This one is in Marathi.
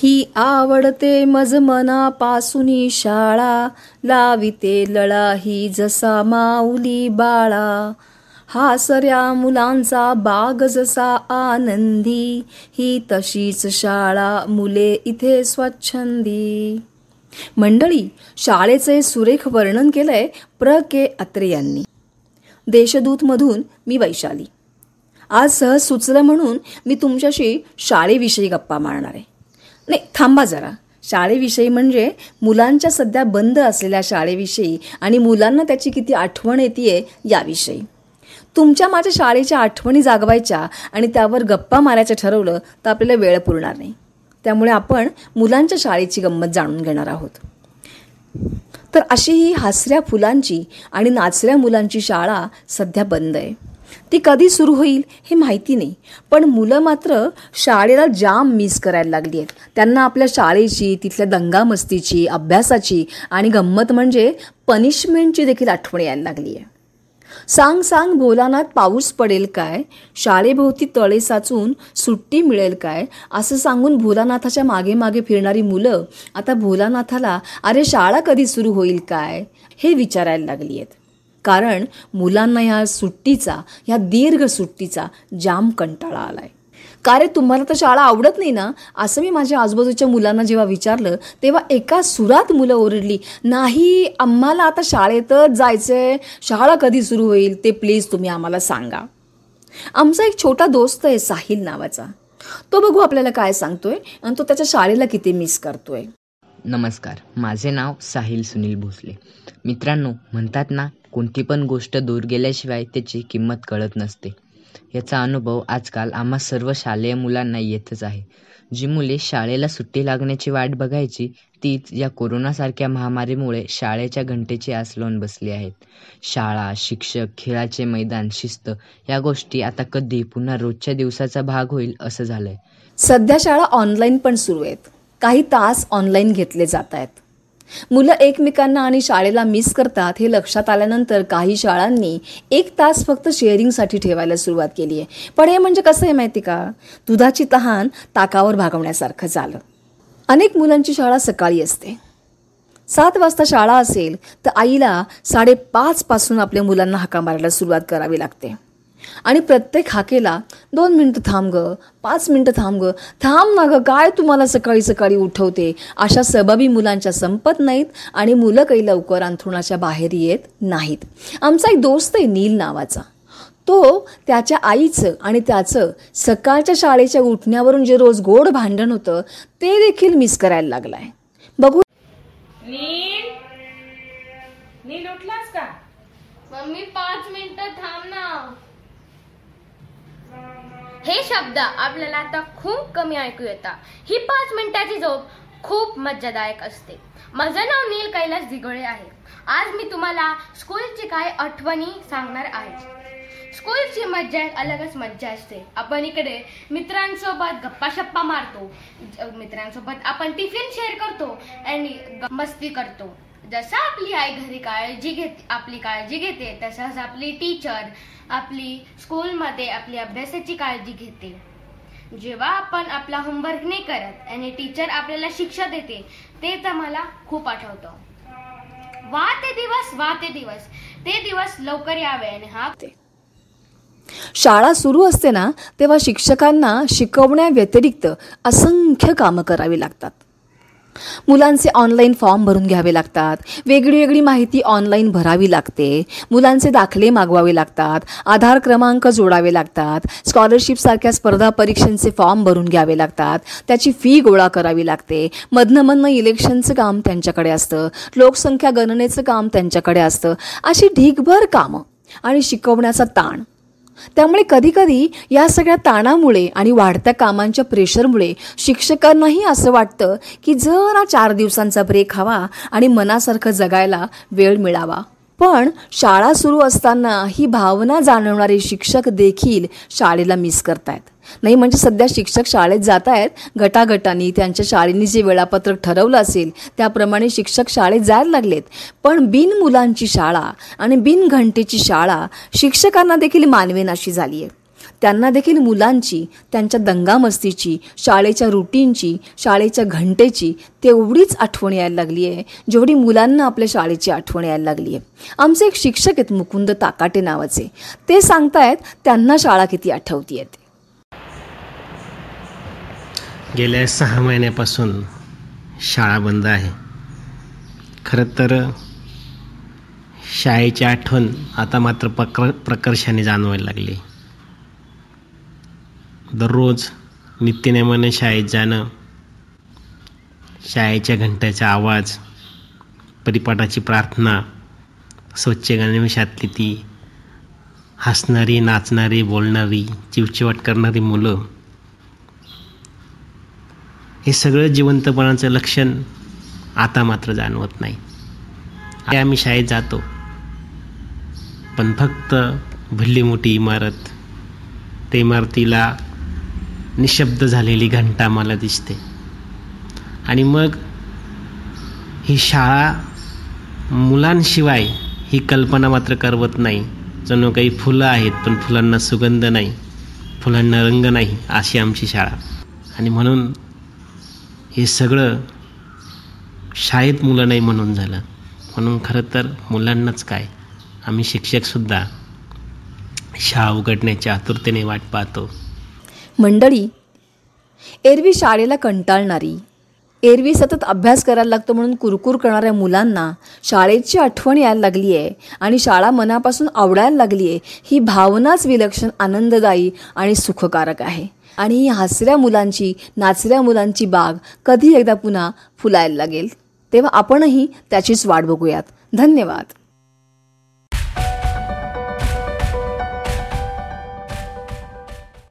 ही आवडते मज मनापासूनी शाळा. लाविते लळा ही जसा माऊली बाळा. हा सऱ्या मुलांचा बाग जसा आनंदी. ही तशीच शाळा मुले इथे स्वच्छंदी. मंडळी शाळेचे सुरेख वर्णन केलंय प्र. के. अत्रे यांनी. देशदूतमधून मी वैशाली. आज सहज सुचलं म्हणून मी तुमच्याशी शाळेविषयी गप्पा मारणार आहे. नाही थांबा जरा. शाळेविषयी म्हणजे मुलांच्या सध्या बंद असलेल्या शाळेविषयी आणि मुलांना त्याची किती आठवण येते याविषयी. तुमच्या माझ्या शाळेच्या आठवणी जागवायच्या आणि त्यावर गप्पा मारायचं ठरवलं तर आपल्याला वेळ पुरणार नाही. त्यामुळे आपण मुलांच्या शाळेची गंमत जाणून घेणार आहोत. तर अशी ही हसऱ्या फुलांची आणि नाचऱ्या मुलांची शाळा सध्या बंद आहे. ती कधी सुरू होईल हे माहिती नाही. पण मुलं मात्र शाळेला जाम मिस करायला लागली आहेत. त्यांना आपल्या शाळेची तिथल्या दंगामस्तीची अभ्यासाची आणि गंमत म्हणजे पनिशमेंटची देखील आठवण यायला लागली आहे. सांग सांग भोलानाथ पाऊस पडेल काय? शाळेभोवती तळे साचून सुट्टी मिळेल काय? असं सांगून भोलानाथाच्या मागे मागे फिरणारी मुलं आता भोलानाथाला अरे शाळा कधी सुरू होईल काय? हे विचारायला लागली आहेत. कारण मुलांना ह्या सुट्टीचा ह्या दीर्घ सुट्टीचा जाम कंटाळा आलाय. का रे तुम्हाला तर शाळा आवडत नाही ना? असं मी माझ्या आजूबाजूच्या मुलांना जेव्हा विचारलं तेव्हा एका सुरात मुलं ओरडली नाही आम्हाला आता शाळेतच जायचंय. शाळा कधी सुरू होईल? ते प्लीज तुम्ही आम्हाला सांगा. आमचा एक छोटा दोस्त आहे साहिल नावाचा. तो बघू आपल्याला काय सांगतोय आणि तो त्याच्या शाळेला किती मिस करतोय. नमस्कार माझे नाव साहिल सुनील भोसले. मित्रांनो म्हणतात ना कोणती पण गोष्ट दूर गेल्याशिवाय त्याची किंमत कळत नसते. याचा अनुभव आजकाल आम्हा सर्व शालेय मुलांना येतच आहे. जी मुले शाळेला सुट्टी लागण्याची वाट बघायची तीच या कोरोनासारख्या महामारीमुळे शाळेच्या घंटेची आस लावून बसली आहेत. शाळा शिक्षक खेळाचे मैदान शिस्त या गोष्टी आता कधी पुन्हा रोजच्या दिवसाचा भाग होईल असं झालंय. सध्या शाळा ऑनलाईन पण सुरू आहेत. काही तास ऑनलाईन घेतले जात आहेत मुलं एकमेकांना आणि शाळेला मिस करतात हे लक्षात आल्यानंतर काही शाळांनी एक तास फक्त शेअरिंगसाठी ठेवायला सुरुवात केली आहे. पण हे म्हणजे कसं आहे माहिती का? दुधाची तहान ताकावर भागवण्यासारखं झालं. अनेक मुलांची शाळा सकाळी असते. सात वाजता शाळा असेल तर आईला साडेपाचपासून आपल्या मुलांना हाका मारायला सुरुवात करावी लागते. आणि प्रत्येक हाकेला दोन मिनटं थांब ग पाच मिनटं थांब ग. थांब ना ग काय तुम्हाला सकाळी सकाळी उठवते? अशा सबबी मुलांच्या संपत नाहीत आणि मुलं काही लवकर अंथरुणाच्या बाहेर येत नाहीत. आमचा एक दोस्त आहे नील नावाचा. तो त्याच्या आईचं आणि त्याचं सकाळच्या शाळेच्या उठण्यावरून जे रोज गोड भांडण होतं ते देखील मिस करायला लागलाय. बघू नील? नील उठलास का? मम्मी पाच मिनिटं थांब ना. हे शब्द आपल्याला आता खूप कमी ऐकू येतात. ही पाच मिनिटाची झोप खूप मज्जादायक असते. माझं नाव नील कैलास दिगोळे आहे. आज मी तुम्हाला स्कूलची काही आठवणी सांगणार आहे. स्कूलची मज्जा एक अलगच मज्जा असते. आपण इकडे मित्रांसोबत गप्पा शप्पा मारतो. मित्रांसोबत आपण टिफिन शेअर करतो आणि मस्ती करतो. जसं आपली आई घरी काळजी घेते आपली काळजी घेते तसंच आपली टीचर आपली स्कूलमध्ये आपली अभ्यासाची काळजी घेते. जेव्हा आपण आपला होमवर्क नाही करत आणि टीचर आपल्याला शिक्षा देते ते तर मला खूप आठवतं. वा ते दिवस वा ते दिवस. ते दिवस लवकर यावे आणि हा. शाळा सुरू असते ना तेव्हा शिक्षकांना शिकवण्याव्यतिरिक्त असंख्य कामं करावी लागतात. मुलांचे ऑनलाईन फॉर्म भरून घ्यावे लागतात. वेगळी वेगळी माहिती ऑनलाईन भरावी लागते. मुलांचे दाखले मागवावे लागतात. आधार क्रमांक जोडावे लागतात. स्कॉलरशिपसारख्या स्पर्धा परीक्षांचे फॉर्म भरून घ्यावे लागतात. त्याची फी गोळा करावी लागते. मधनं मधनं इलेक्शनचं काम त्यांच्याकडे असतं. लोकसंख्या गणनेचं काम त्यांच्याकडे असतं. अशी ढीगभर कामं आणि शिकवण्याचा ताण. त्यामुळे कधीकधी या सगळ्या ताणामुळे आणि वाढत्या कामांच्या प्रेशरमुळे शिक्षकांनाही असं वाटतं की जरा चार दिवसांचा ब्रेक हवा आणि मनासारखं जगायला वेळ मिळावा. पण शाळा सुरू असताना ही भावना जाणवणारे शिक्षक देखील शाळेला मिस करतायत. नाही म्हणजे सध्या शिक्षक शाळेत जात आहेत गटागटानी त्यांच्या शाळेने जे वेळापत्रक ठरवलं असेल त्याप्रमाणे शिक्षक शाळेत जायला लागलेत. पण बिन मुलांची शाळा आणि बिन घंटेची शाळा शिक्षकांना देखील मानवेनाशी झाली आहे त्यांना देखील मुलांची त्यांच्या दंगामस्तीची शाळेच्या रुटीनची शाळेच्या घंटेची तेवढीच आठवण यायला लागली आहे जेवढी मुलांना आपल्या शाळेची आठवण यायला लागली आहे. आमचे एक शिक्षक आहेत मुकुंद ताकाटे नावाचे. ते सांगतायत त्यांना शाळा किती आठवती आहेत गेल्या सहा महिन्यापासून शाळा बंद आहे. खरं तर शाळेची आठवण आता मात्र प्रकर प्रकर्षाने जाणवायला लागली. दररोज नित्यनेमाने शाळेत जाणं शाळेच्या घंट्याचा आवाज परिपाठाची प्रार्थना स्वच्छ गणवेशातली ती हसणारी नाचणारी बोलणारी चिवचिवाट करणारी मुलं. हे सगळं जिवंतपणाचं लक्षण आता मात्र जाणवत नाही. आम्ही शाळेत जातो. पण फक्त भल्ली मोठी इमारत त्या इमारतीला निशब्द झालेली घंटा मला दिसते. आणि मग ही शाळा मुलांशिवाय ही कल्पना मात्र करवत नाही. जणू काही फुलं आहेत पण फुलांना सुगंध नाही. फुलांना रंग नाही अशी आमची शाळा. आणि म्हणून हे सगळं शाळेत मुलं नाही म्हणून झालं. म्हणून खरं तर मुलांनाच काय आम्ही शिक्षकसुद्धा शाळा उघडण्याच्या आतुरतेने वाट पाहतो. मंडळी एरवी शाळेला कंटाळणारी एरवी सतत अभ्यास करायला लागतो म्हणून कुरकुर करणाऱ्या मुलांना शाळेची आठवण यायला लागली आहे आणि शाळा मनापासून आवडायला लागली आहे ही भावनाच विलक्षण आनंददायी आणि सुखकारक आहे. आणि ही हसऱ्या मुलांची नाचऱ्या मुलांची बाग कधी एकदा पुन्हा फुलायला लागेल. तेव्हा आपणही त्याचीच वाट बघूयात. धन्यवाद.